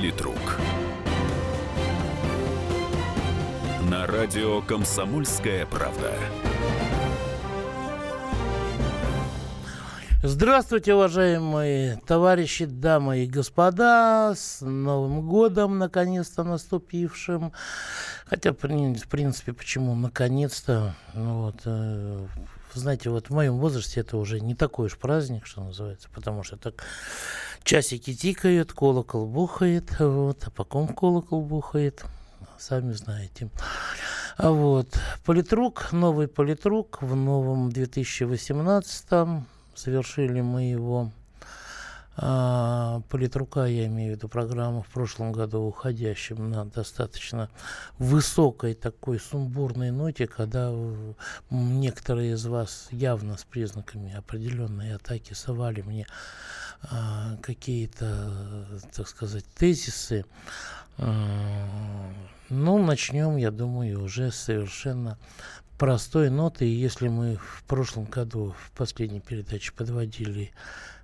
Политрук. На радио «Комсомольская правда». Здравствуйте, уважаемые товарищи, дамы и господа, с Новым годом, наконец-то наступившим. Хотя, в принципе, почему наконец-то, ну вот, э, знаете, вот в моем возрасте это уже не такой уж праздник, что называется, потому что так часики тикают, колокол бухает, вот, а по ком колокол бухает, сами знаете. А вот, политрук, новый политрук в новом 2018 совершили мы его а, политрука, я имею в виду программу в прошлом году уходящим на достаточно высокой такой сумбурной ноте, когда некоторые из вас явно с признаками определенной атаки совали мне а, какие-то, так сказать, тезисы. А, ну, начнем, я думаю, уже совершенно простой ноты. И если мы в прошлом году в последней передаче подводили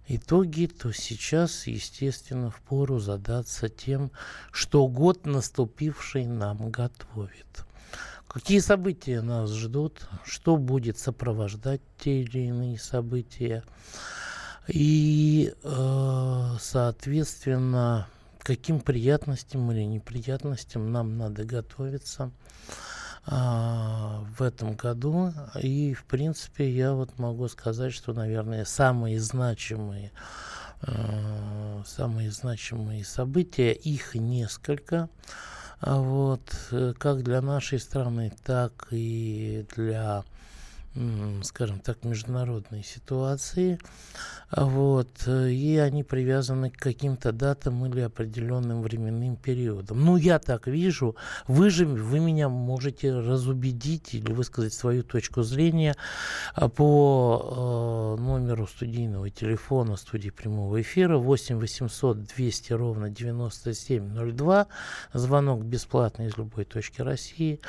итоги, то сейчас, естественно, в пору задаться тем, что год наступивший нам готовит. Какие события нас ждут, что будет сопровождать те или иные события. И, э, соответственно, каким приятностям или неприятностям нам надо готовиться – в этом году. И, в принципе, я вот могу сказать, что, наверное, самые значимые э, самые значимые события, их несколько, а вот, э, как для нашей страны, так и для скажем так, международной ситуации. Вот, и они привязаны к каким-то датам или определенным временным периодам. Ну, я так вижу. Вы же, вы меня можете разубедить или высказать свою точку зрения а, по э, номеру студийного телефона студии прямого эфира 8 800 200 ровно 9702. Звонок бесплатный из любой точки России.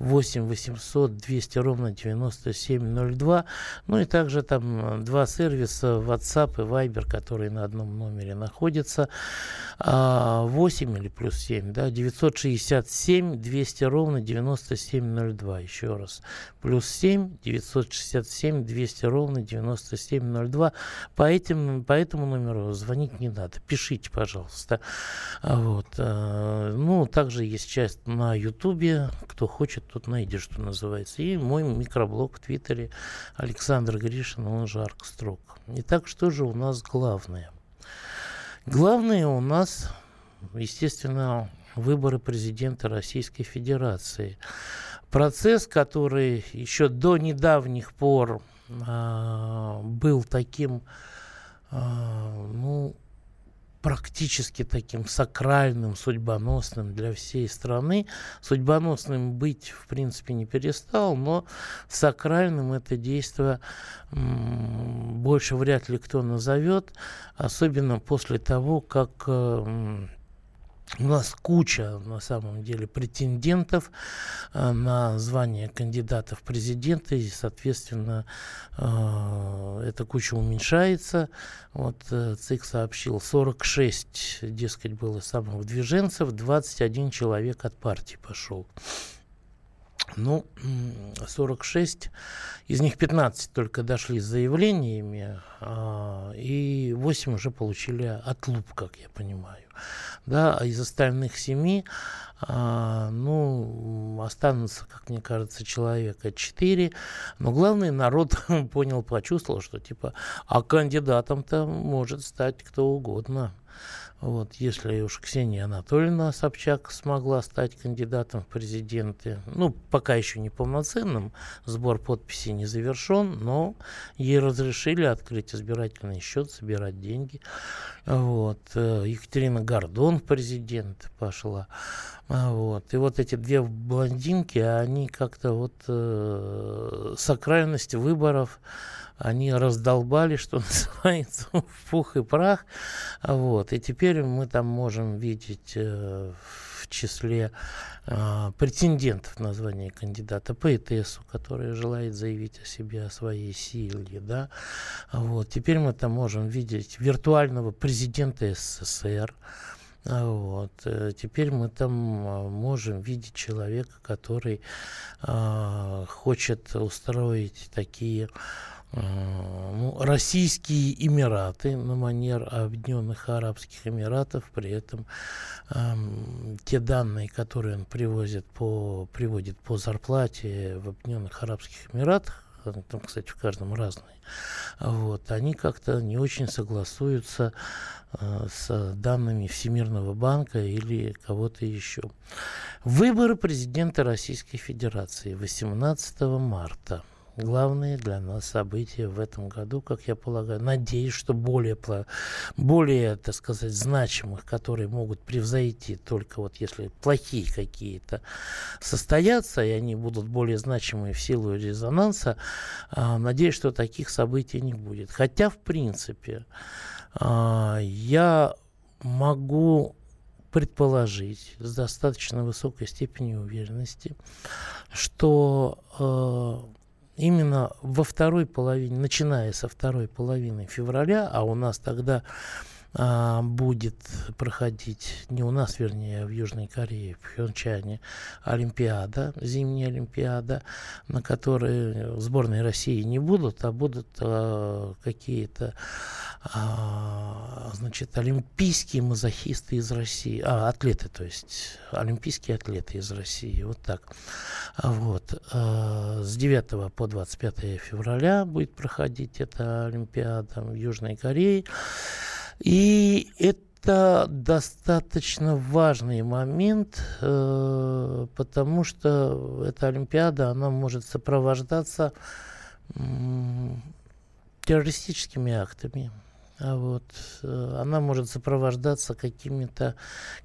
8 800 200 ровно 97 702. Ну и также там э, два сервиса WhatsApp и Viber, которые на одном номере находятся. 8 а, или плюс 7, да, 967 200 ровно 9702. Еще раз. Плюс 7 967 200 ровно 9702. По, этим, по этому номеру звонить не надо. Пишите, пожалуйста. А вот. Э, ну, также есть часть на Ютубе. Кто хочет, тут найдет, что называется. И мой микроблог в Твиттере Александр Гришин, он же Аркстрок. Итак, что же у нас главное? Главное у нас, естественно, выборы президента Российской Федерации. Процесс, который еще до недавних пор э, был таким, э, ну, практически таким сакральным, судьбоносным для всей страны. Судьбоносным быть, в принципе, не перестал, но сакральным это действие больше вряд ли кто назовет, особенно после того, как э, у нас куча, на самом деле, претендентов э, на звание кандидатов в президенты, и, соответственно, э, эта куча уменьшается. Вот э, ЦИК сообщил, 46, дескать, было самых движенцев, 21 человек от партии пошел. Ну, 46, из них 15 только дошли с заявлениями, а, и 8 уже получили отлуп, как я понимаю. Да, а из остальных семи, а, ну, останутся, как мне кажется, человека 4. Но главное, народ понял, почувствовал, что типа, а кандидатом-то может стать кто угодно. Вот, если уж Ксения Анатольевна Собчак смогла стать кандидатом в президенты, ну, пока еще не полноценным, сбор подписей не завершен, но ей разрешили открыть избирательный счет, собирать деньги. Вот. Э, Екатерина Гордон в президент пошла. Вот. И вот эти две блондинки, они как-то вот э, сакральность выборов они раздолбали, что называется, в пух и прах. Вот. И теперь мы там можем видеть э, в числе э, претендентов на звание кандидата поэтессу, которая желает заявить о себе, о своей силе. Да? Вот. Теперь мы там можем видеть виртуального президента СССР, Вот. Э, теперь мы там можем видеть человека, который э, хочет устроить такие ну, российские Эмираты на манер Объединенных Арабских Эмиратов, при этом э, те данные, которые он привозит по, приводит по зарплате в Объединенных Арабских Эмиратах, там, кстати, в каждом разные, вот, они как-то не очень согласуются э, с данными Всемирного банка или кого-то еще. Выборы президента Российской Федерации 18 марта – главные для нас события в этом году, как я полагаю. Надеюсь, что более, более, так сказать, значимых, которые могут превзойти только вот если плохие какие-то состоятся, и они будут более значимые в силу резонанса, а, надеюсь, что таких событий не будет. Хотя, в принципе, а, я могу предположить с достаточно высокой степенью уверенности, что э, именно во второй половине, начиная со второй половины февраля, а у нас тогда а, будет проходить, не у нас, вернее, а в Южной Корее, в Пхенчане, Олимпиада, зимняя Олимпиада, на которой сборной России не будут, а будут а, какие-то а, значит, олимпийские мазохисты из России, а, атлеты, то есть, олимпийские атлеты из России, вот так. Вот. А, с 9 по 25 февраля будет проходить эта Олимпиада в Южной Корее. И это достаточно важный момент, э, потому что эта Олимпиада, она может сопровождаться террористическими актами. А вот, э, она может сопровождаться какими-то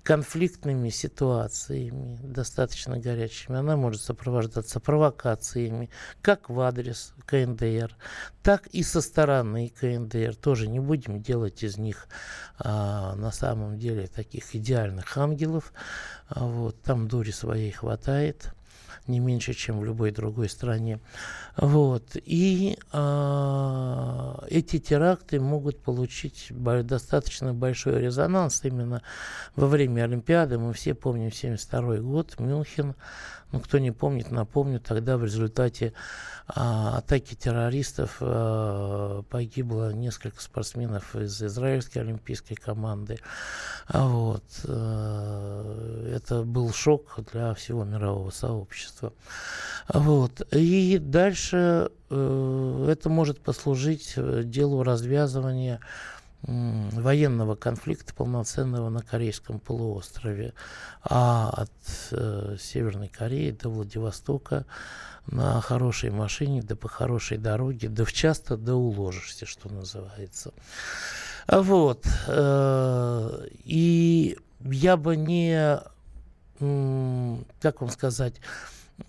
конфликтными ситуациями, достаточно горячими. Она может сопровождаться провокациями, как в адрес КНДР, так и со стороны КНДР. Тоже не будем делать из них а, на самом деле таких идеальных ангелов. А вот, там дури своей хватает не меньше, чем в любой другой стране. Вот. И э, эти теракты могут получить достаточно большой резонанс именно во время Олимпиады. Мы все помним 1972 год, Мюнхен. Ну, кто не помнит, напомню, тогда в результате а, атаки террористов а, погибло несколько спортсменов из израильской олимпийской команды. А вот, а, это был шок для всего мирового сообщества. Вот. И дальше а, это может послужить э, делу развязывания военного конфликта полноценного на Корейском полуострове. А от э, Северной Кореи до Владивостока на хорошей машине, да по хорошей дороге, да в часто да уложишься, что называется. Вот. Э, и я бы не, как вам сказать,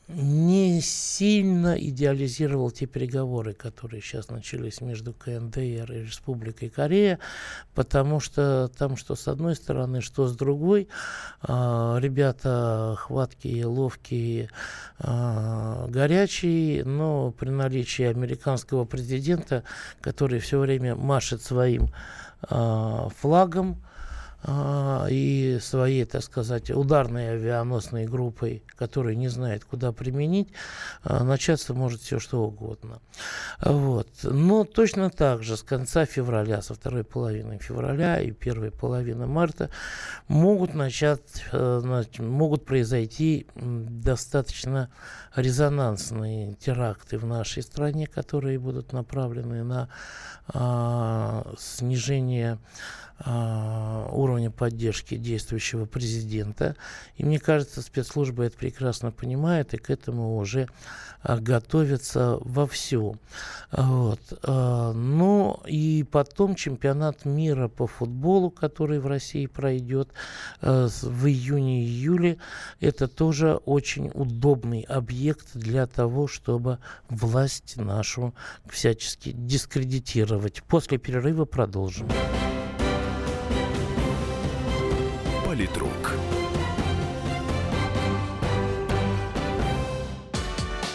не сильно идеализировал те переговоры, которые сейчас начались между КНДР и Республикой Корея, потому что там что с одной стороны, что с другой, э, ребята хваткие, ловкие, э, горячие, но при наличии американского президента, который все время машет своим э, флагом, а, и своей, так сказать, ударной авианосной группой, которая не знает, куда применить, а, начаться может все что угодно. Вот. Но точно так же с конца февраля, со второй половины февраля и первой половины марта могут начать, э, могут произойти достаточно резонансные теракты в нашей стране, которые будут направлены на а, снижение а, уровня поддержки действующего президента. И мне кажется, спецслужбы это прекрасно понимают и к этому уже а, готовятся вовсю. Вот. А, ну и потом чемпионат мира по футболу, который в России пройдет в июне-июле, это тоже очень удобный объект для того, чтобы власть нашу всячески дискредитировать. После перерыва продолжим.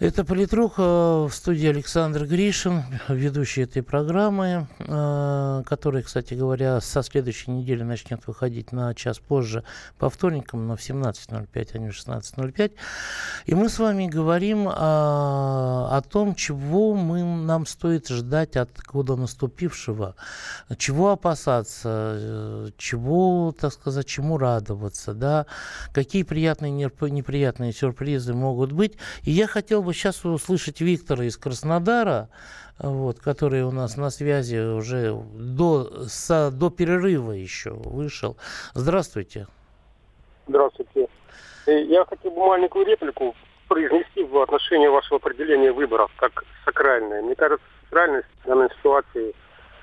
Это политрук э, в студии Александр Гришин, ведущий этой программы, э, которая, кстати говоря, со следующей недели начнет выходить на час позже по вторникам, но в 17.05, а не в 16.05. И мы с вами говорим о, о том, чего мы, нам стоит ждать от года наступившего, чего опасаться, э, чего, так сказать, чему радоваться, да, какие приятные неприятные сюрпризы могут быть. И я хотел бы сейчас услышать Виктора из Краснодара, вот, который у нас на связи уже до, со, до перерыва еще вышел. Здравствуйте. Здравствуйте. Э, я хотел бы маленькую реплику произнести в отношении вашего определения выборов как сакральное. Мне кажется, сакральность в данной ситуации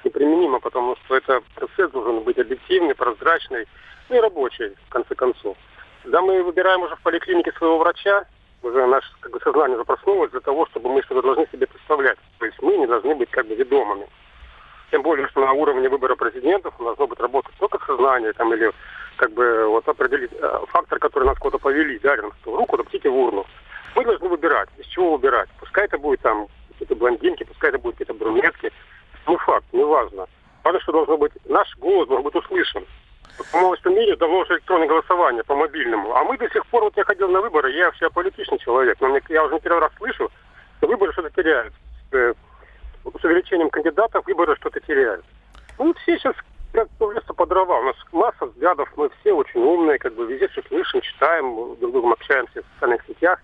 неприменима, потому что это процесс должен быть объективный, прозрачный ну и рабочий, в конце концов. Когда мы выбираем уже в поликлинике своего врача, уже наше как бы, сознание уже для того, чтобы мы что-то должны себе представлять. То есть мы не должны быть как бы ведомыми. Тем более, что на уровне выбора президентов у должно быть работать только сознание, там, или как бы вот определить э, фактор, который нас куда-то повели, да, что руку доптите в урну. Мы должны выбирать, из чего выбирать. Пускай это будет там какие-то блондинки, пускай это будут какие-то брюнетки. Ну, факт, не важно. Важно, что должно быть, наш голос должен быть услышан. По-моему, что мире давно уже электронное голосование по мобильному. А мы до сих пор, вот я ходил на выборы, я вообще политичный человек, но мне, я уже не первый раз слышу, что выборы что-то теряют. Э, с увеличением кандидатов выборы что-то теряют. Ну, все сейчас как леса по дрова. У нас масса взглядов, мы все очень умные, как бы везде все слышим, читаем, друг с другом общаемся в социальных сетях.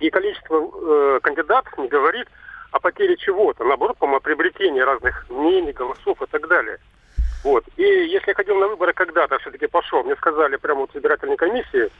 И количество э, кандидатов не говорит о потере чего-то, наоборот, по-моему, о приобретении разных мнений, голосов и так далее. Вот. И если я ходил на выборы когда-то, все-таки пошел, мне сказали прямо вот в избирательной комиссии,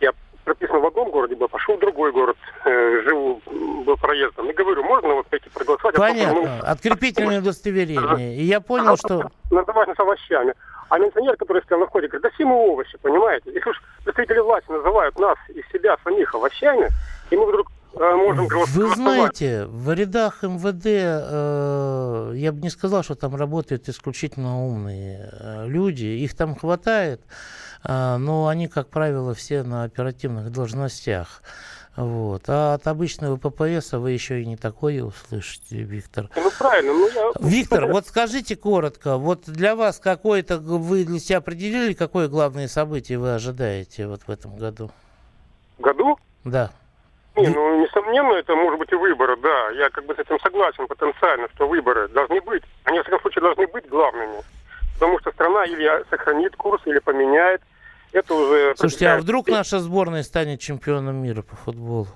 я прописан в одном городе был, пошел в другой город, э, живу, был проездом. И говорю, можно вот пойти проголосовать? Понятно. А Открепительное удостоверение. И я понял, что... Называть с овощами. А милиционер, который стоял на входе, говорит, да все мы овощи, понимаете? Если уж представители власти называют нас и себя самих овощами, и мы вдруг можем Вы знаете, в рядах МВД э, я бы не сказал, что там работают исключительно умные э, люди. Их там хватает, э, но они, как правило, все на оперативных должностях. Вот. А от обычного ППС вы еще и не такое услышите, Виктор. Ну, правильно. Ну, я... Виктор, вот скажите коротко, вот для вас какое-то, вы для себя определили, какое главное событие вы ожидаете вот в этом году? Году? Да. Не, ну, несомненно, это может быть и выборы, да. Я как бы с этим согласен потенциально, что выборы должны быть. Они, в всяком случае, должны быть главными. Потому что страна или сохранит курс, или поменяет. Это уже... Слушайте, а вдруг наша сборная станет чемпионом мира по футболу?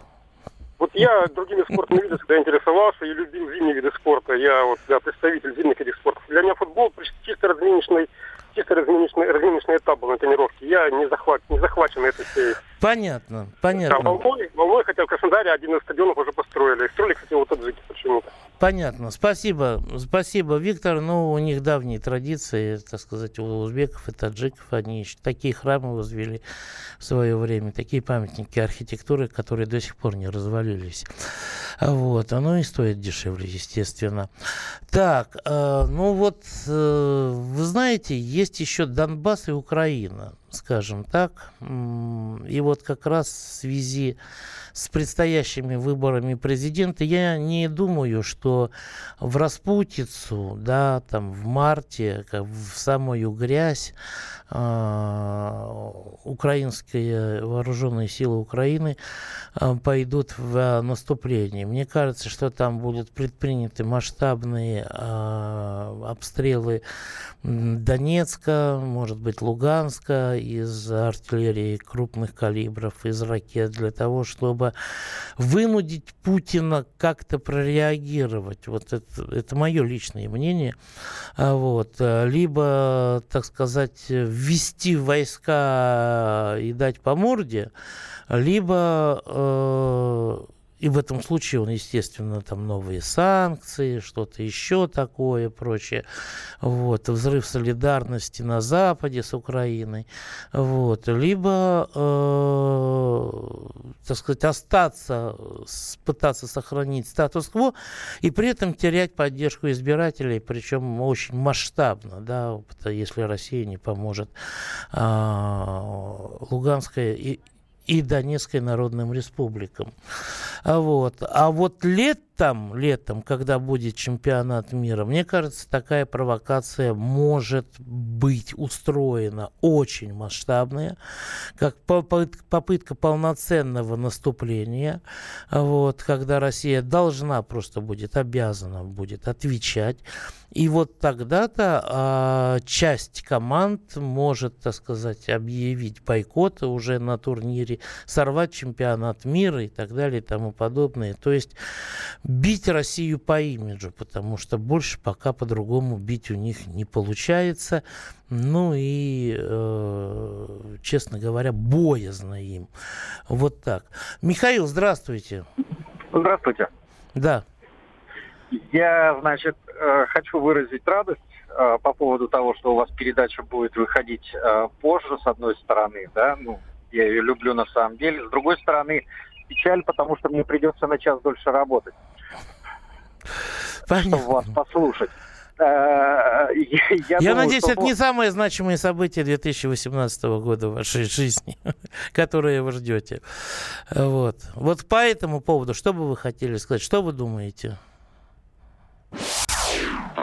Вот я другими спортами видами всегда интересовался и любил зимние виды спорта. Я вот да, представитель зимних видов спорта. Для меня футбол чисто разминочный чисто разминочный, разминочный этап был на тренировке. Я не, захват, не захвачен этой всей... Понятно, понятно. Да, волной, волной, хотя в Краснодаре один из стадионов уже построили. И строили, кстати, вот таджики почему-то. Понятно. Спасибо. Спасибо, Виктор. Ну, у них давние традиции, так сказать, у узбеков и таджиков. Они такие храмы возвели в свое время, такие памятники архитектуры, которые до сих пор не развалились. Вот. Оно и стоит дешевле, естественно. Так, э, ну вот, э, вы знаете, есть еще Донбасс и Украина. скажем так. И вот как раз в связи предстоящими выборами президента, я не думаю, что в распутицу, да, там в марте, как в самую грязь э, украинские вооруженные силы Украины э, пойдут в наступление. Мне кажется, что там будут предприняты масштабные обстрелы Донецка, может быть, Луганска из артиллерии крупных калибров, из ракет, для того, чтобы вынудить Путина как-то прореагировать. Вот это, это мое личное мнение. А вот. Либо, так сказать, ввести войска и дать по морде, либо э, и в этом случае он, естественно, там новые санкции, что-то еще такое, прочее. Вот, взрыв солидарности на Западе с Украиной. Вот, либо, э, так сказать, остаться, пытаться сохранить статус-кво и при этом терять поддержку избирателей, причем очень масштабно, да, если Россия не поможет э, Луганской и и Донецкой Народным Республикам. А вот, а вот летом, летом, когда будет чемпионат мира, мне кажется, такая провокация может быть устроена очень масштабная, как попытка полноценного наступления, вот, когда Россия должна просто будет, обязана будет отвечать. И вот тогда-то а, часть команд может, так сказать, объявить бойкот уже на турнире, сорвать чемпионат мира и так далее и тому подобное. То есть бить Россию по имиджу, потому что больше пока по-другому бить у них не получается. Ну и, э, честно говоря, боязно им. Вот так. Михаил, здравствуйте. Здравствуйте. Да. Я, значит, э, хочу выразить радость э, по поводу того, что у вас передача будет выходить э, позже, с одной стороны, да, ну, я ее люблю на самом деле. С другой стороны, печаль, потому что мне придется на час дольше работать. Понятно. Чтобы вас послушать. Я, я думаю, надеюсь, что... это не самое значимое событие 2018 года в вашей жизни, которое вы ждете. Вот. Вот по этому поводу, что бы вы хотели сказать, что вы думаете?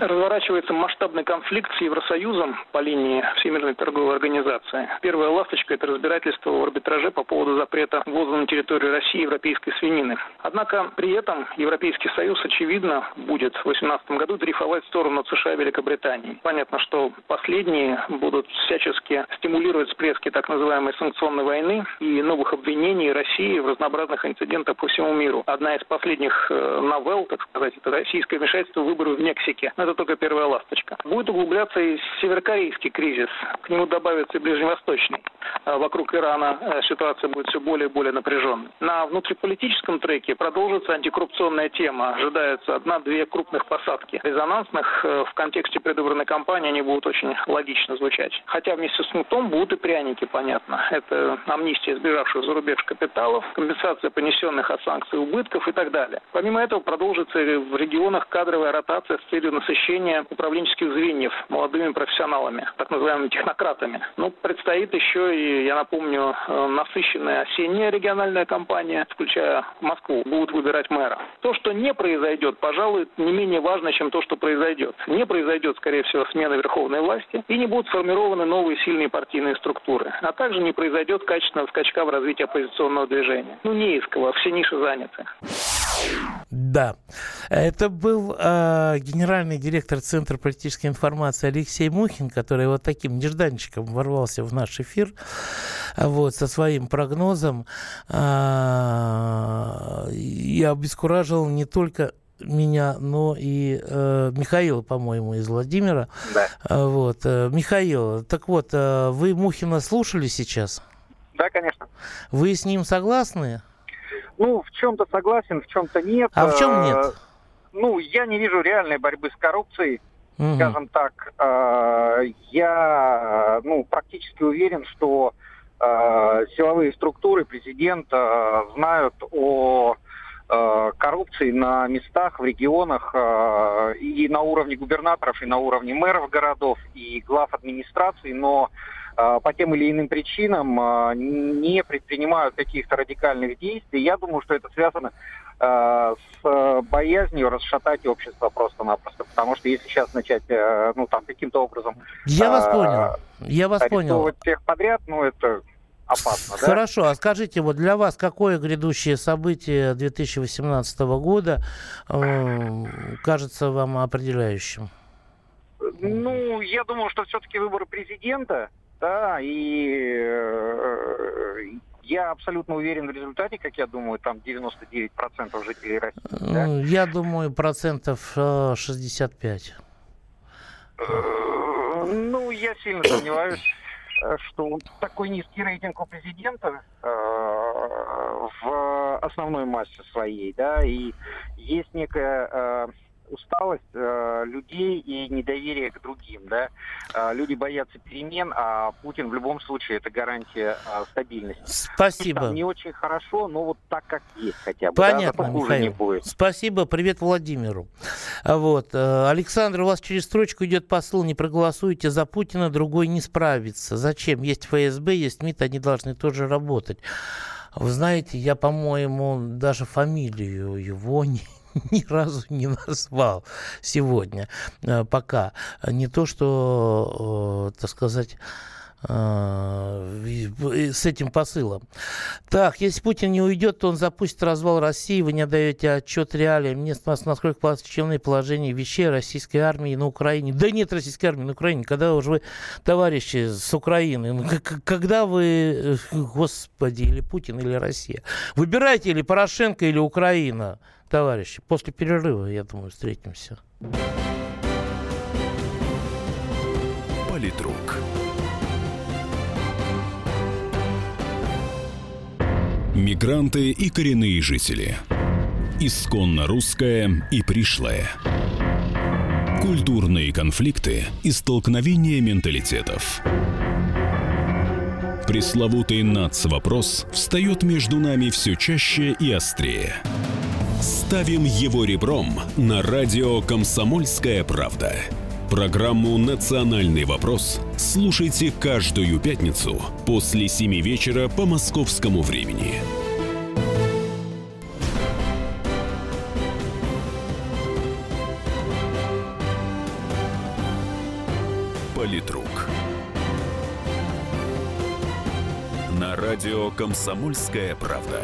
Разворачивается масштабный конфликт с Евросоюзом по линии Всемирной торговой организации. Первая ласточка – это разбирательство в арбитраже по поводу запрета ввоза на территорию России европейской свинины. Однако при этом Европейский Союз, очевидно, будет в 2018 году дрейфовать в сторону США и Великобритании. Понятно, что последние будут всячески стимулировать всплески так называемой санкционной войны и новых обвинений России в разнообразных инцидентах по всему миру. Одна из последних э, новелл, так сказать, это российское вмешательство в выборы в Мексике. Это только первая ласточка. Будет углубляться и северокорейский кризис. К нему добавится и ближневосточный. А вокруг Ирана э, ситуация будет все более и более напряженной. На внутриполитическом треке продолжится антикоррупционная тема. Ожидается одна-две крупных посадки. Резонансных э, в контексте предвыборной кампании они будут очень логично звучать. Хотя вместе с нутом будут и пряники, понятно. Это амнистия сбежавших за рубеж капиталов, компенсация понесенных от санкций убытков и так далее. Помимо этого продолжится в регионах кадровая ротация с целью насыщения управленческих звеньев молодыми профессионалами, так называемыми технократами. Ну, предстоит еще и, я напомню, э, насыщенная осенняя региональная кампания, включая Москву, будут выбирать мэра. То, что не произойдет, пожалуй, не менее важно, чем то, что произойдет. Не произойдет, скорее всего, смена верховной власти и не будут сформированы новые сильные партийные структуры, а также не произойдет качественного скачка в развитии оппозиционного движения. Ну, не из кого, все ниши заняты. Да, это был э, генеральный директор Центра политической информации Алексей Мухин, который вот таким нежданчиком ворвался в наш эфир вот, со своим прогнозом э, и обескуражил не только меня, но и э, Михаила, по-моему, из Владимира. Да. Вот, э, Михаил, так вот, э, вы Мухина слушали сейчас? Да, конечно. Вы с ним согласны? Ну, в чем-то согласен, в чем-то нет. А в чем нет? Э, ну, я не вижу реальной борьбы с коррупцией, угу. скажем так. Э, я, ну, практически уверен, что э, силовые структуры президента знают о коррупции на местах, в регионах и на уровне губернаторов, и на уровне мэров городов, и глав администрации, но по тем или иным причинам не предпринимают каких-то радикальных действий. Я думаю, что это связано с боязнью расшатать общество просто-напросто. Потому что если сейчас начать, ну, там, каким-то образом... Я вас понял. Я вас понял. всех подряд, ну, это опасно. Да? Хорошо, а скажите, вот для вас какое грядущее событие 2018 года э, кажется вам определяющим? Ну, я думаю, что все-таки выборы президента, да, и э, я абсолютно уверен в результате, как я думаю, там 99% жителей России. Да? Я думаю, процентов 65. Э, ну, я сильно сомневаюсь. Э, что такой низкий рейтинг у президента э, в основной массе своей, да, и есть некая э, усталость э, людей и недоверие к другим. Да? Э, люди боятся перемен, а Путин в любом случае это гарантия э, стабильности. Спасибо. Там не очень хорошо, но вот так, как есть хотя бы. Понятно, да? Михаил. Не будет. Спасибо, привет Владимиру. А вот. Э, Александр, у вас через строчку идет посыл, не проголосуйте за Путина, другой не справится. Зачем? Есть ФСБ, есть МИД, они должны тоже работать. Вы знаете, я, по-моему, даже фамилию его не, ни разу не назвал сегодня, э, пока. Не то, что, э, так сказать, э, с этим посылом. Так, если Путин не уйдет, то он запустит развал России. Вы не отдаете отчет реалиям. Нет, насколько плачевное положение вещей российской армии на Украине. Да нет российской армии на Украине. Когда уже вы, товарищи с Украины, ну, когда вы, господи, или Путин, или Россия, выбирайте или Порошенко, или Украина товарищи. После перерыва, я думаю, встретимся. Политрук. Мигранты и коренные жители. Исконно русская и пришлая. Культурные конфликты и столкновения менталитетов. Пресловутый НАЦ-вопрос встает между нами все чаще и острее – Ставим его ребром на радио «Комсомольская правда». Программу «Национальный вопрос» слушайте каждую пятницу после 7 вечера по московскому времени. Политрук. На радио «Комсомольская правда».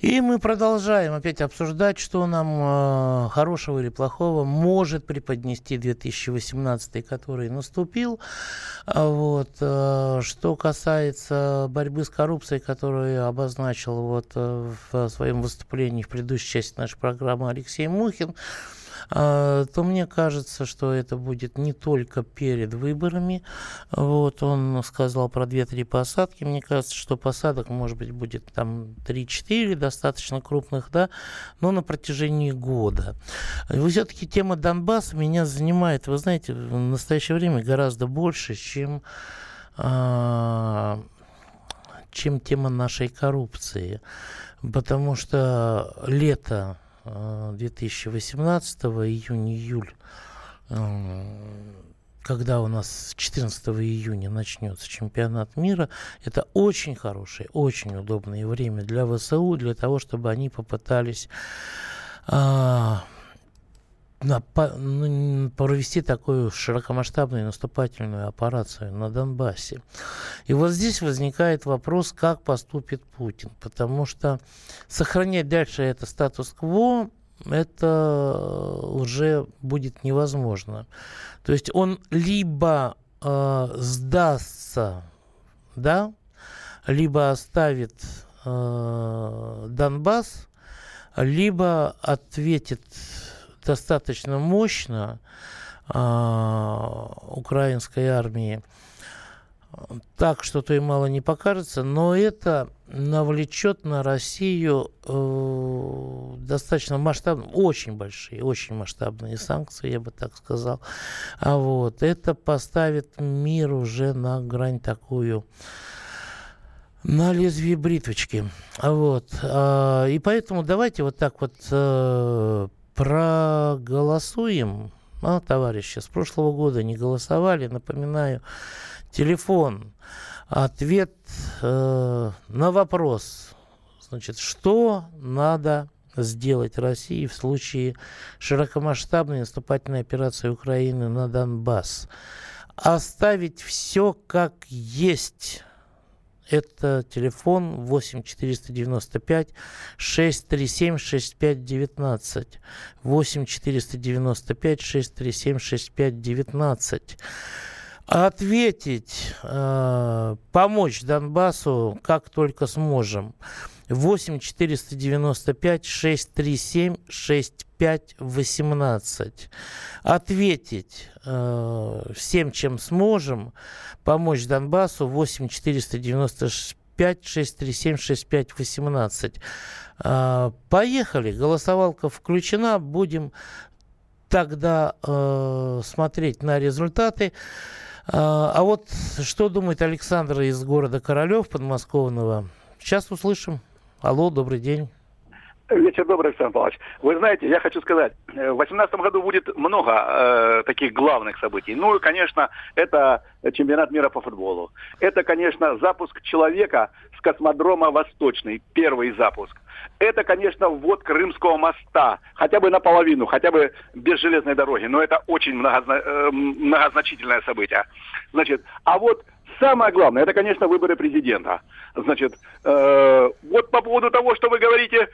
И мы продолжаем опять обсуждать, что нам э, хорошего или плохого может преподнести 2018, который наступил. А вот, э, что касается борьбы с коррупцией, которую обозначил вот, э, в своем выступлении в предыдущей части нашей программы Алексей Мухин, то мне кажется, что это будет не только перед выборами. Вот он сказал про 2-3 посадки. Мне кажется, что посадок, может быть, будет там 3-4 достаточно крупных, да, но на протяжении года. Все-таки тема Донбасса меня занимает, вы знаете, в настоящее время гораздо больше, чем а, чем тема нашей коррупции. Потому что лето 2018 июнь-июль, когда у нас 14 июня начнется чемпионат мира, это очень хорошее, очень удобное время для ВСУ, для того, чтобы они попытались ну, провести такую широкомасштабную наступательную операцию на Донбассе. И вот здесь возникает вопрос, как поступит Путин, потому что сохранять дальше это статус-кво, это уже будет невозможно. То есть он либо э, сдастся, да, либо оставит э, Донбасс, либо ответит достаточно мощно э, украинской армии, так что-то и мало не покажется, но это навлечет на Россию э, достаточно масштабные, очень большие, очень масштабные санкции, я бы так сказал. А вот это поставит мир уже на грань такую на лезвие бритвочки. Вот. А, и поэтому давайте вот так вот э, проголосуем. А, товарищи, с прошлого года не голосовали, напоминаю, телефон, ответ э, на вопрос, значит, что надо сделать России в случае широкомасштабной наступательной операции Украины на Донбасс. Оставить все как есть это телефон 8 495 637 6519. 8 495 637 6519. Ответить, э, помочь Донбассу как только сможем. 8 495 637 6518. Ответить э, всем, чем сможем, помочь Донбассу 8 495 637 6518. Э, поехали, голосовалка включена, будем тогда э, смотреть на результаты. Э, а вот что думает Александр из города Королев подмосковного, сейчас услышим. Алло, добрый день. Вечер добрый, Александр Павлович. Вы знаете, я хочу сказать, э, в 2018 году будет много э, таких главных событий. Ну конечно, это чемпионат мира по футболу. Это, конечно, запуск человека с космодрома Восточный, первый запуск. Это, конечно, ввод Крымского моста, хотя бы наполовину, хотя бы без железной дороги, но это очень многозна... Э, многозначительное событие. Значит, а вот Самое главное, это, конечно, выборы президента. Значит, э, вот по поводу того, что вы говорите,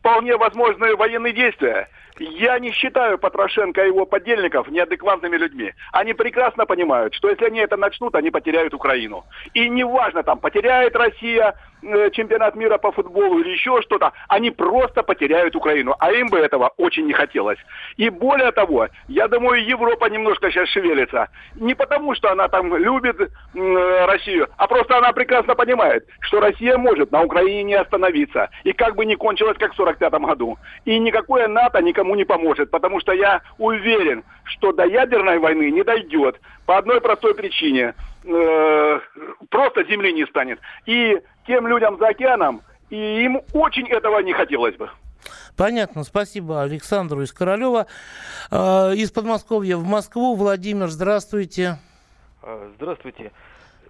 вполне возможны военные действия. Я не считаю Потрошенко и его подельников неадекватными людьми. Они прекрасно понимают, что если они это начнут, они потеряют Украину. И неважно, там, потеряет Россия э, чемпионат мира по футболу или еще что-то, они просто потеряют Украину. А им бы этого очень не хотелось. И более того, я думаю, Европа немножко сейчас шевелится. Не потому, что она там любит э, Россию, а просто она прекрасно понимает, что Россия может на Украине не остановиться. И как бы ни кончилось, как в 45 году. И никакое НАТО никому не поможет, потому что я уверен, что до ядерной войны не дойдет по одной простой причине. Э, просто земли не станет. И тем людям за океаном, и им очень этого не хотелось бы. Понятно, спасибо Александру из Королева. Э, из Подмосковья в Москву. Владимир, здравствуйте. А, здравствуйте.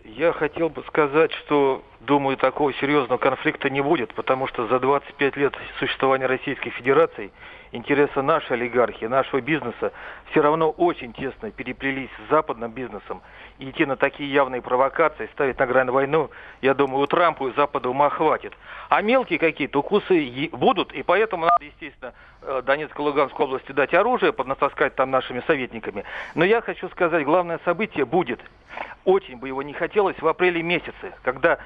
Я хотел бы сказать, что, думаю, такого серьезного конфликта не будет, потому что за 25 лет существования Российской Федерации интересы нашей олигархии, нашего бизнеса все равно очень тесно переплелись с западным бизнесом. И идти на такие явные провокации, ставить на грань войну, я думаю, у Трампа и Запада ума хватит. А мелкие какие-то укусы будут, и поэтому надо, естественно, э, Донецкой и Луганской области дать оружие, поднатаскать там нашими советниками. Но я хочу сказать, главное событие будет. Очень бы его не хотелось в апреле месяце, когда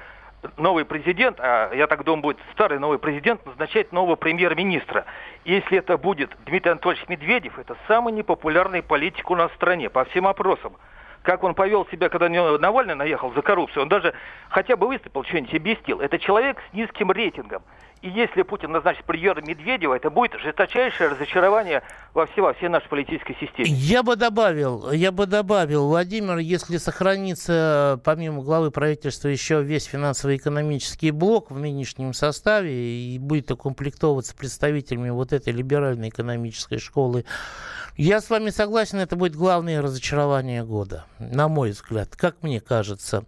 новый президент, а я так думаю, будет старый новый президент, назначать нового премьер-министра. Если это будет Дмитрий Анатольевич Медведев, это самый непопулярный политик у нас в стране по всем опросам как он повел себя, когда Навальный наехал за коррупцию, он даже хотя бы выступил, что-нибудь объяснил. Это человек с низким рейтингом. И если Путин назначит премьера Медведева, это будет жесточайшее разочарование во всей, во всей нашей политической системе. Я бы добавил, я бы добавил, Владимир, если сохранится помимо главы правительства еще весь финансово-экономический блок в нынешнем составе и будет укомплектовываться представителями вот этой либеральной экономической школы, я с вами согласен, это будет главное разочарование года, на мой взгляд, как мне кажется.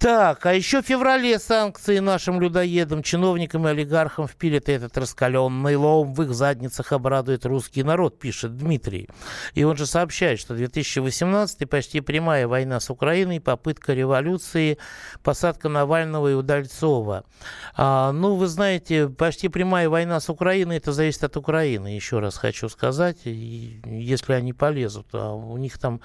Так, а еще в феврале санкции нашим людоедам, чиновникам и олигархам впилит этот раскаленный лом. В их задницах обрадует русский народ, пишет Дмитрий. И он же сообщает, что 2018 почти прямая война с Украиной, попытка революции, посадка Навального и Удальцова. А, ну, вы знаете, почти прямая война с Украиной, это зависит от Украины, еще раз хочу сказать. И если они полезут, а у них там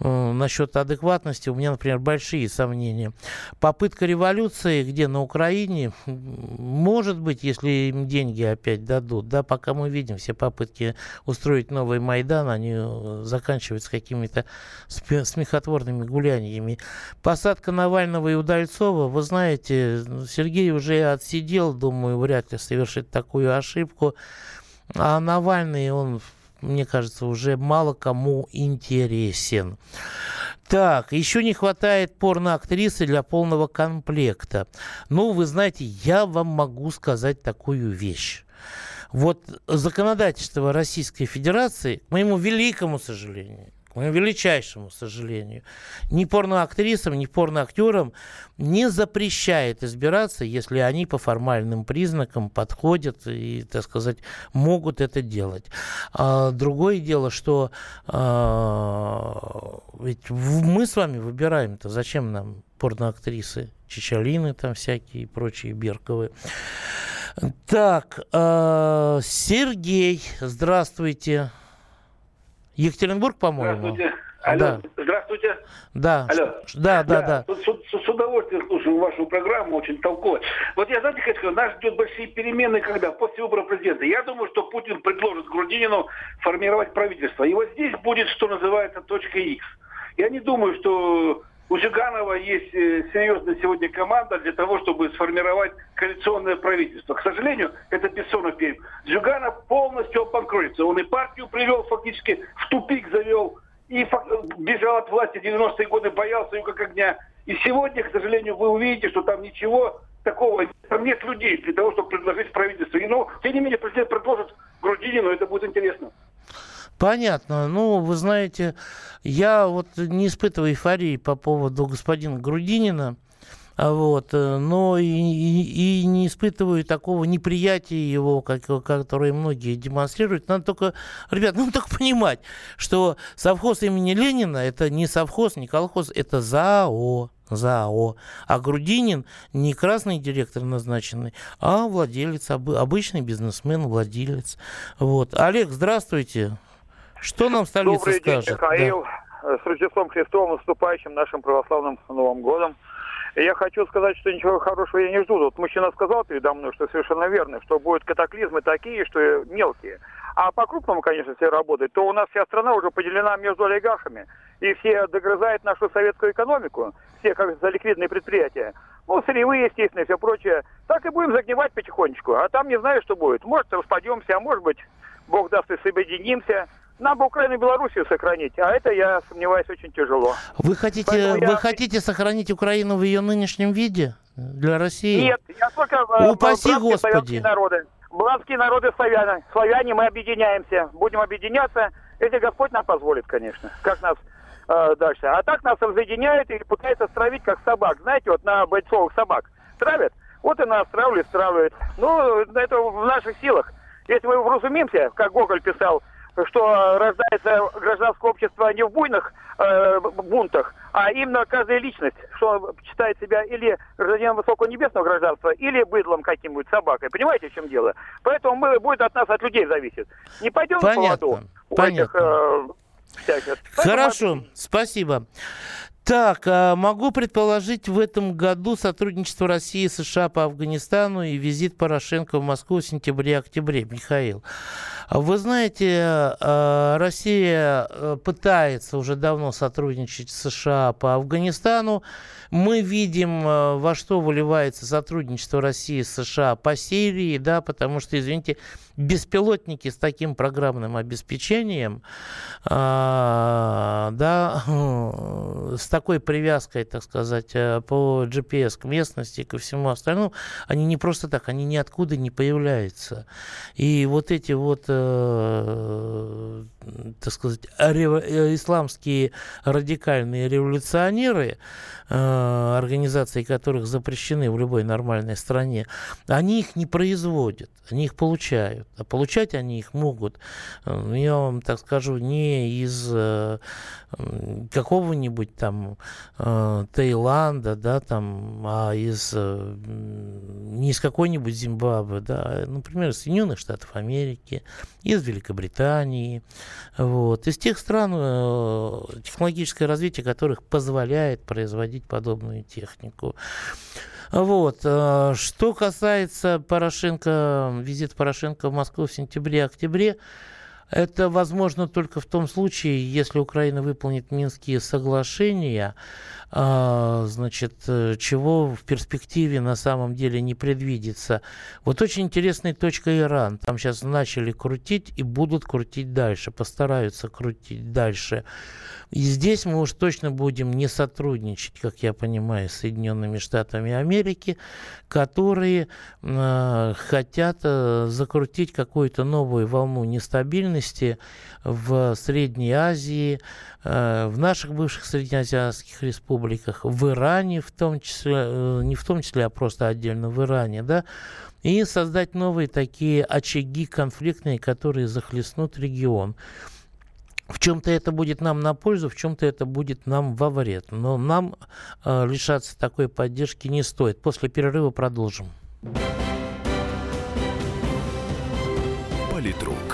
насчет адекватности у меня, например, большие сомнения. Попытка революции, где на Украине, может быть, если им деньги опять дадут, да, пока мы видим все попытки устроить новый Майдан, они э, заканчиваются какими-то смехотворными гуляниями. Посадка Навального и Удальцова, вы знаете, Сергей уже отсидел, думаю, вряд ли совершит такую ошибку. А Навальный, он мне кажется, уже мало кому интересен. Так, еще не хватает порноактрисы для полного комплекта. Ну, вы знаете, я вам могу сказать такую вещь. Вот законодательство Российской Федерации, к моему великому сожалению, к моему величайшему сожалению, ни порноактрисам, ни порноактерам не запрещает избираться, если они по формальным признакам подходят и, так сказать, могут это делать. А другое дело, что а, ведь мы с вами выбираем-то, зачем нам порноактрисы, Чичалины там всякие и прочие Берковы. Так, э, Сергей, здравствуйте. Екатеринбург, по-моему. Здравствуйте. Алло, да. здравствуйте. Да. Алло. Да, да, да. С, с, с удовольствием слушаю вашу программу, очень толково. Вот я, знаете, как сказать, нас ждет большие перемены, когда после выбора президента. Я думаю, что Путин предложит Грудинину формировать правительство. И вот здесь будет, что называется, точка X. Я не думаю, что у Зюганова есть э, серьезная сегодня команда для того, чтобы сформировать коалиционное правительство. К сожалению, это Бессонов перед. Зюганов полностью обанкротится. Он и партию привел фактически в тупик завел, и бежал от власти 90-е годы, боялся ее как огня. И сегодня, к сожалению, вы увидите, что там ничего такого, там нет людей для того, чтобы предложить правительство. И, ну, тем не менее, президент предложит Грудинину, это будет интересно. Понятно. Ну, вы знаете, я вот не испытываю эйфории по поводу господина Грудинина. А вот, э, но и, и, и не испытываю такого неприятия его, как, которое многие демонстрируют. Надо только, ребят, надо только понимать, что совхоз имени Ленина это не совхоз, не колхоз, это ЗАО. ЗАО. А Грудинин не красный директор назначенный, а владелец, обычный бизнесмен, владелец. Вот. Олег, здравствуйте. Что нам столица Добрый скажет? День, Михаил. Да. С Рождеством Христовым, наступающим нашим православным Новым годом. Я хочу сказать, что ничего хорошего я не жду. Вот мужчина сказал передо мной, что совершенно верно, что будут катаклизмы такие, что мелкие. А по крупному, конечно, все работать, то у нас вся страна уже поделена между олигархами. И все догрызают нашу советскую экономику, все как за ликвидные предприятия. Ну, сырьевые, естественно, и все прочее. Так и будем загнивать потихонечку. А там не знаю, что будет. Может, распадемся, а может быть, Бог даст, и соединимся. Нам бы Украину и Белоруссию сохранить, а это, я сомневаюсь, очень тяжело. Вы хотите, Поэтому вы я... хотите сохранить Украину в ее нынешнем виде для России? Нет, я только... Э, Упаси Господи. Народы. Бланские народы славяне. Славяне, мы объединяемся. Будем объединяться, если Господь нам позволит, конечно. Как нас э, дальше. А так нас разъединяют и пытаются стравить, как собак. Знаете, вот на бойцовых собак травят. Вот и нас стравливают, стравливают. Ну, это в наших силах. Если мы вразумимся, как Гоголь писал, что рождается гражданское общество не в буйных э, бунтах, а именно каждая личность, что считает себя или гражданином высокого небесного гражданства, или быдлом каким-нибудь, собакой. Понимаете, в чем дело? Поэтому мы, будет от нас, от людей зависит. Не пойдем Понятно. в поводу у Понятно. этих... Э, всяких. Хорошо, спасибо. Так, а могу предположить в этом году сотрудничество России и США по Афганистану и визит Порошенко в Москву в сентябре-октябре, Михаил. Вы знаете, э, Россия э, пытается уже давно сотрудничать с США по Афганистану. Мы видим, э, во что выливается сотрудничество России с США по Сирии, да, потому что, извините, беспилотники с таким программным обеспечением, да, с такой привязкой, так сказать, по GPS к местности, ко всему остальному, они не просто так, они ниоткуда не появляются. И вот эти вот э, так сказать, э, исламские радикальные революционеры, э, организации которых запрещены в любой нормальной стране, они их не производят, они их получают. А получать они их могут, э, я вам так скажу, не из э, какого-нибудь там э, Таиланда, да, там, а из не из какой-нибудь Зимбабве, да, а, например, из Соединенных Штатов Америки, из Великобритании, вот, из тех стран, технологическое развитие которых позволяет производить подобную технику. Вот. Э, что касается Порошенко, визита Порошенко в Москву в сентябре-октябре, Это возможно только в том случае, если Украина выполнит Минские соглашения, а, значит, э, чего в перспективе на самом деле не предвидится. Вот очень интересная точка Иран. Там сейчас начали крутить и будут крутить дальше, постараются крутить дальше. И здесь мы уж точно будем не сотрудничать, как я понимаю, с Соединенными Штатами Америки, которые э, хотят э, закрутить какую-то новую волну нестабильности в Средней Азии, э, в наших бывших среднеазиатских республиках, в Иране в том числе, э, не в том числе, а просто отдельно в Иране, да, и создать новые такие очаги конфликтные, которые захлестнут регион. В чем-то это будет нам на пользу, в чем-то это будет нам во вред. Но нам э, лишаться такой поддержки не стоит. После перерыва продолжим. Политрук.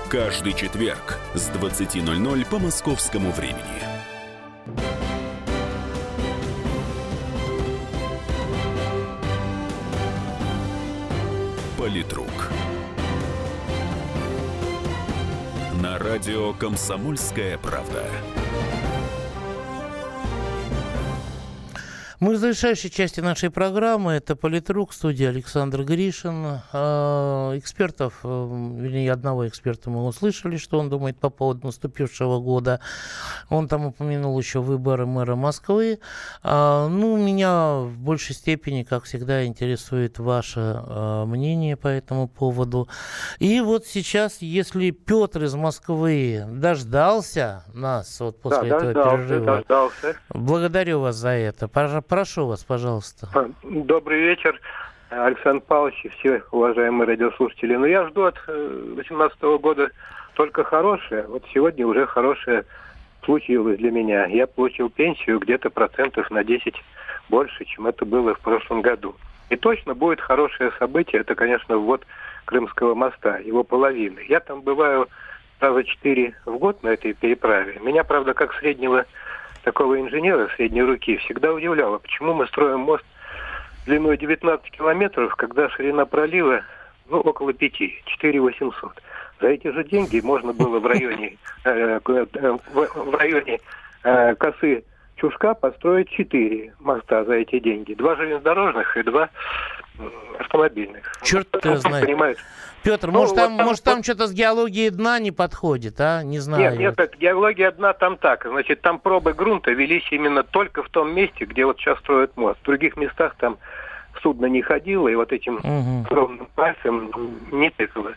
каждый четверг с 20.00 по московскому времени. Политрук. На радио «Комсомольская правда». Мы в завершающей части нашей программы. Это политрук, студия Александр Гришин. А, экспертов, э, вернее, одного эксперта мы услышали, что он думает по поводу наступившего года. Он там упомянул еще выборы мэра Москвы. А, ну, меня в большей степени, как всегда, интересует ваше а, мнение по этому поводу. И вот сейчас, если Петр из Москвы дождался нас вот после да, этого дождался, перерыва, дождался. благодарю вас за это. Прошу вас, пожалуйста. Добрый вечер, Александр Павлович и все уважаемые радиослушатели. Ну, я жду от 2018 э, года только хорошее. Вот сегодня уже хорошее случилось для меня. Я получил пенсию где-то процентов на 10 больше, чем это было в прошлом году. И точно будет хорошее событие. Это, конечно, ввод Крымского моста, его половины. Я там бываю раза четыре в год на этой переправе. Меня, правда, как среднего такого инженера средней руки всегда удивляло, почему мы строим мост длиной 19 километров, когда ширина пролива ну, около 5, 4 800. За эти же деньги можно было в районе, э, э, в районе э, косы Чушка построить 4 моста за эти деньги. Два железнодорожных и два автомобильных. Черт ну, знает. Понимаешь, Петр, ну, может, вот там, там, может, там что-то с геологией дна не подходит, а? Не знаю. Нет, нет, геология дна там так. Значит, там пробы грунта велись именно только в том месте, где вот сейчас строят мост. В других местах там судно не ходило, и вот этим угу. пальцем не тыкало.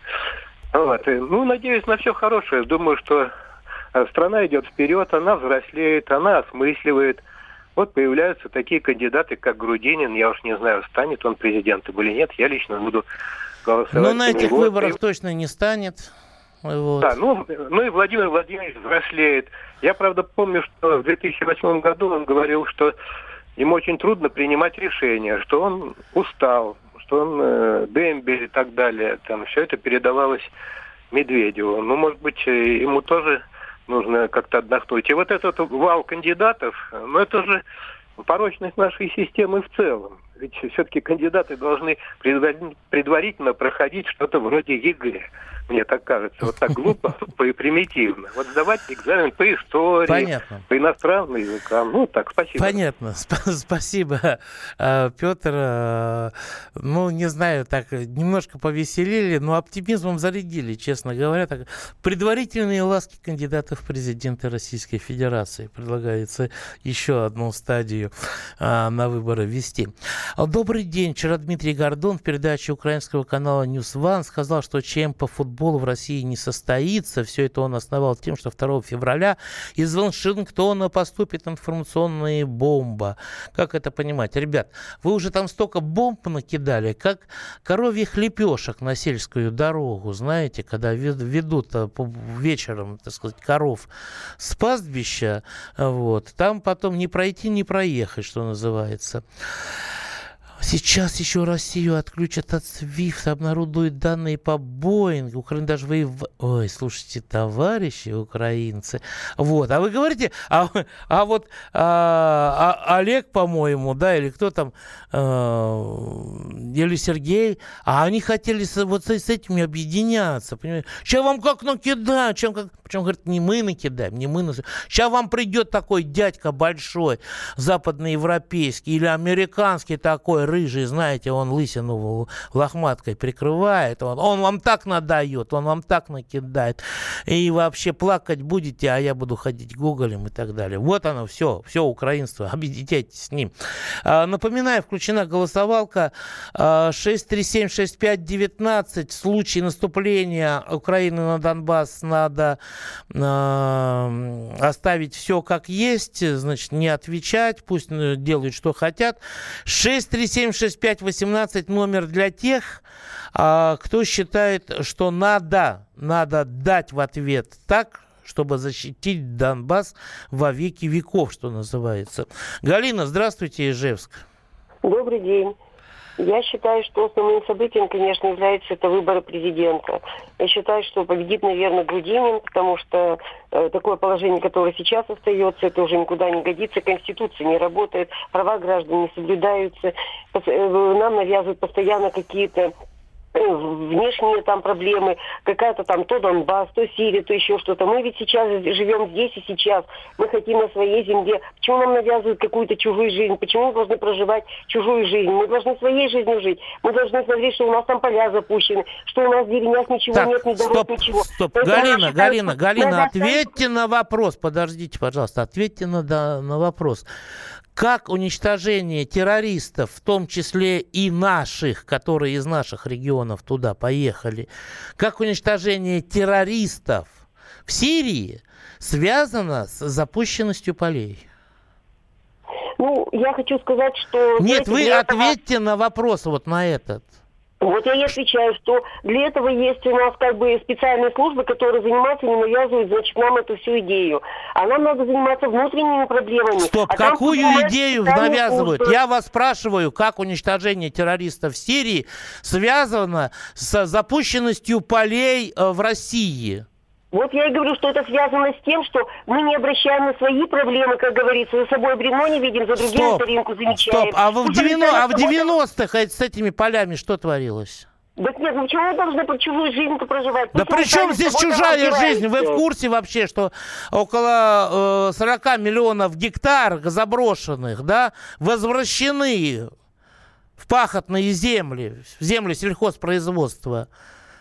Вот. Ну, надеюсь на все хорошее. Думаю, что страна идет вперед, она взрослеет, она осмысливает. Вот появляются такие кандидаты, как Грудинин. Я уж не знаю, станет он президентом или нет. Я лично буду голосовать. Но на этих него. выборах точно не станет. Вот. Да, ну, ну и Владимир Владимирович взрослеет. Я, правда, помню, что в 2008 году он говорил, что ему очень трудно принимать решения, что он устал, что он э, дембель и так далее. Там все это передавалось Медведеву. Ну, может быть, э, ему тоже нужно как-то отдохнуть. И вот этот вал кандидатов, ну, это же порочность нашей системы в целом. Ведь все-таки кандидаты должны предварительно проходить что-то вроде ЕГЭ. Мне так кажется. Вот так глупо, глупо и примитивно. Вот сдавать экзамен по истории, Понятно. по иностранным языкам. Ну, так, спасибо. Понятно. Спасибо, а, Петр. А, ну, не знаю, так немножко повеселили, но оптимизмом зарядили, честно говоря. Так, предварительные ласки кандидатов в президенты Российской Федерации. Предлагается еще одну стадию а, на выборы ввести. Добрый день. Вчера Дмитрий Гордон в передаче украинского канала News One сказал, что чем по футболу футбол в России не состоится. Все это он основал тем, что 2 февраля из Вашингтона поступит информационная бомба. Как это понимать? Ребят, вы уже там столько бомб накидали, как коровьих лепешек на сельскую дорогу, знаете, когда ведут э, вечером, так сказать, коров с пастбища, вот, там потом не пройти, не проехать, что называется. Сейчас еще Россию отключат от SWIFT, обнародуют данные по Боингу. Украина даже воевала... Ой, слушайте, товарищи украинцы. Вот, а вы говорите, а, а вот а, а, Олег, по-моему, да, или кто там, а, или Сергей, а они хотели с, вот с, с этими объединяться, понимаете? Сейчас вам как накидаем, чем как... Причем, говорит, не мы накидаем, не мы накидаем. Сейчас вам придет такой дядька большой, западноевропейский или американский такой, рыжий, знаете, он лысину лохматкой прикрывает, он, он вам так надает, он вам так накидает. И вообще плакать будете, а я буду ходить гуглем и так далее. Вот оно, все, все украинство, объединяйтесь с ним. А, напоминаю, включена голосовалка 6376519. А, в случае наступления Украины на Донбасс надо а, оставить все как есть, значит, не отвечать, пусть э, делают, что хотят. 637 76518 номер для тех, а, кто считает, что надо, надо дать в ответ так, чтобы защитить Донбасс во веки веков, что называется. Галина, здравствуйте, Ижевск. Добрый день. Я считаю, что основным событием, конечно, является это выборы президента. Я считаю, что победит, наверное, Грудинин, потому что э, такое положение, которое сейчас остается, это уже никуда не годится. Конституция не работает, права граждан не соблюдаются. Э, нам навязывают постоянно какие-то внешние там проблемы, какая-то там то Донбасс, то Сирия, то еще что-то. Мы ведь сейчас живем здесь и сейчас. Мы хотим на своей земле. Почему нам навязывают какую-то чужую жизнь? Почему мы должны проживать чужую жизнь? Мы должны своей жизнью жить. Мы должны смотреть, что у нас там поля запущены, что у нас в деревнях ничего так, нет, ни дорог, стоп, ничего. Стоп, Поэтому Галина, считаю, Галина, Галина, ответьте на вопрос. Подождите, пожалуйста, ответьте на, на вопрос как уничтожение террористов, в том числе и наших, которые из наших регионов туда поехали, как уничтожение террористов в Сирии связано с запущенностью полей? Ну, я хочу сказать, что... Нет, вы ответьте этого... на вопрос вот на этот. Вот я и отвечаю, что для этого есть у нас как бы специальные службы, которые занимаются и не навязывают, значит, нам эту всю идею. А нам надо заниматься внутренними проблемами. Стоп, а какую идею навязывают? Службы. Я вас спрашиваю, как уничтожение террористов в Сирии связано с запущенностью полей э, в России? Вот я и говорю, что это связано с тем, что мы не обращаем на свои проблемы, как говорится, за собой бревно не видим, за другими Стоп. старинку замечаем. Стоп, а в, 90, а в 90-х с этими полями что творилось? Да нет, ну почему вы должны под чужую жизнь-то проживать? Да при чем здесь чужая жизнь? Вы в курсе вообще, что около э, 40 миллионов гектар заброшенных, да, возвращены в пахотные земли, в земли сельхозпроизводства?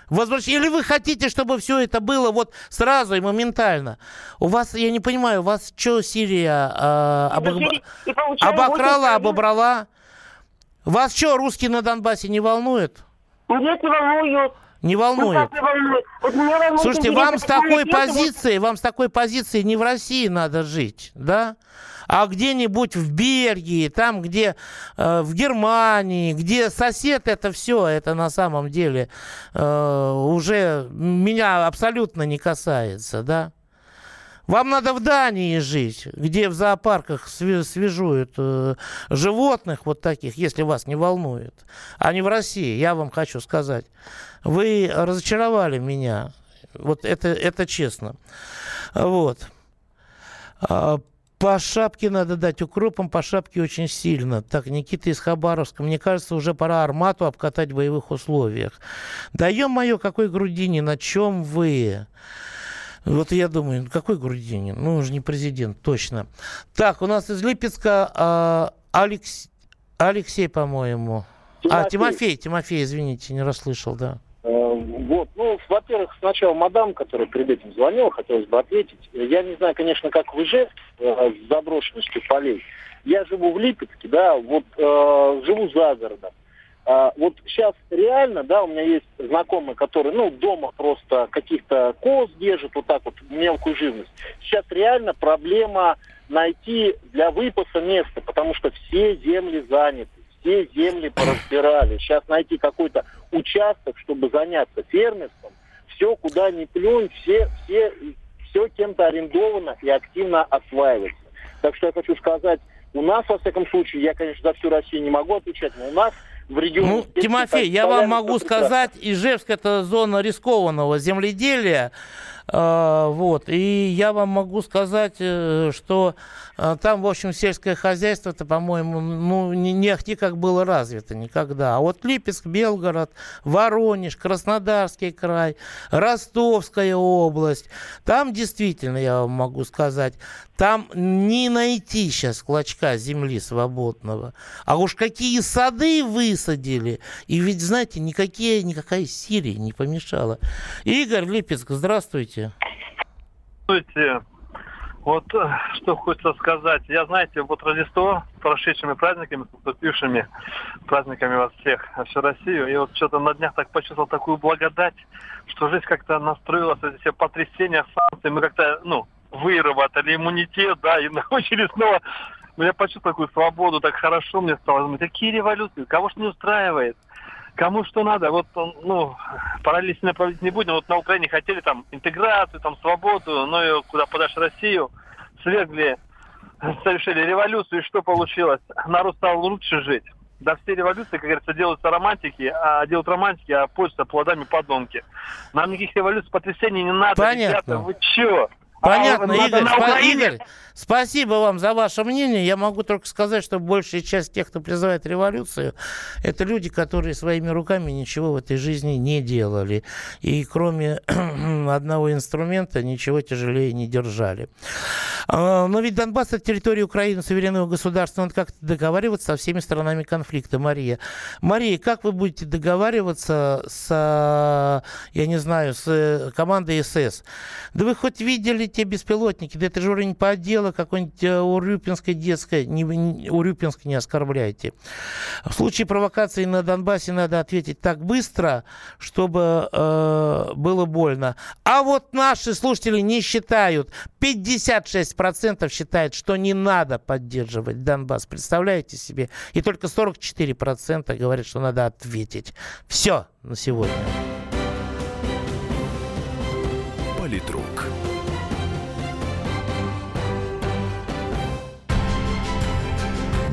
Возвращ... Или вы хотите, чтобы все это было вот сразу и моментально? У вас, я не понимаю, у вас что Сирия э, обог... обокрала, обобрала? Вас что, русские на Донбассе не волнуют? Нет, не волнуют. Не волнует. Ну, волнует. Вот волнует Слушайте, вам с такой позиции, вам с такой позиции не в России надо жить, да? А где-нибудь в Бельгии, там, где э, в Германии, где сосед это все, это на самом деле э, уже меня абсолютно не касается, да. Вам надо в Дании жить, где в зоопарках свежуют э, животных вот таких, если вас не волнует, а не в России, я вам хочу сказать. Вы разочаровали меня, вот это, это честно. Вот. А, по шапке надо дать укропом, по шапке очень сильно. Так, Никита из Хабаровска, мне кажется, уже пора армату обкатать в боевых условиях. Даем мое, какой грудине, на чем вы? Вот я думаю, какой Грудинин? Ну, он же не президент, точно. Так, у нас из Липецка а, Алекс... Алексей, по-моему. А, Тимофей, Тимофей, извините, не расслышал, да. Вот, ну, во-первых, сначала мадам, которая перед этим звонила, хотелось бы ответить. Я не знаю, конечно, как в Ижевске э, с заброшенностью полей. Я живу в Липецке, да, вот э, живу за городом. А, вот сейчас реально, да, у меня есть знакомые, которые, ну, дома просто каких-то коз держат, вот так вот, мелкую живность. Сейчас реально проблема найти для выпаса место, потому что все земли заняты, все земли поразбирали. Сейчас найти какой-то участок, чтобы заняться фермерством, все, куда ни плюнь, все, все, все кем-то арендовано и активно осваивается. Так что я хочу сказать, у нас, во всяком случае, я, конечно, за всю Россию не могу отвечать, но у нас в регионе... Ну, Тимофей, я вам могу сказать, Ижевск это зона рискованного земледелия, вот. И я вам могу сказать, э, что э, там, в общем, сельское хозяйство, это, по-моему, ну, не, не ахти как было развито никогда. А вот Липецк, Белгород, Воронеж, Краснодарский край, Ростовская область, там действительно, я вам могу сказать, там не найти сейчас клочка земли свободного. А уж какие сады высадили. И ведь, знаете, никакие, никакая Сирия не помешала. Игорь Липецк, здравствуйте. Здравствуйте. Вот э, что хочется сказать. Я, знаете, вот Рождество с прошедшими праздниками, с наступившими праздниками вас всех, всю Россию. И вот что-то на днях так почувствовал такую благодать, что жизнь как-то настроилась, эти все потрясения, санкции, мы как-то, ну, выработали иммунитет, да, и научились снова ну, я почувствовал такую свободу, так хорошо мне стало. Думаю, какие революции? Кого ж не устраивает? Кому что надо? Вот, ну, параллельно проводить не будем. Вот на Украине хотели там интеграцию, там свободу, но ее куда подальше Россию свергли, совершили революцию, и что получилось? Народ стал лучше жить. Да все революции, как говорится, делаются романтики, а делают романтики, а пользуются плодами подонки. Нам никаких революций, потрясений не надо, Понятно. ребята, вы чё? Понятно, а, Игорь, спа-. Игорь, спасибо вам за ваше мнение. Я могу только сказать, что большая часть тех, кто призывает революцию, это люди, которые своими руками ничего в этой жизни не делали. И кроме одного инструмента ничего тяжелее не держали. А, Но ведь Донбасс это территория Украины, суверенного государства. Надо как-то договариваться со всеми сторонами конфликта. Мария. Мария, как вы будете договариваться с, я не знаю, с э, командой СС? Да вы хоть видели те беспилотники? Да это же уровень поддела какой-нибудь э, Урюпинской детской. Не, не, Урюпинской не оскорбляйте. В случае провокации на Донбассе надо ответить так быстро, чтобы э, было больно. А вот наши слушатели не считают. 56% считают, что не надо поддерживать Донбасс. Представляете себе? И только 44% говорят, что надо ответить. Все на сегодня. Политрук.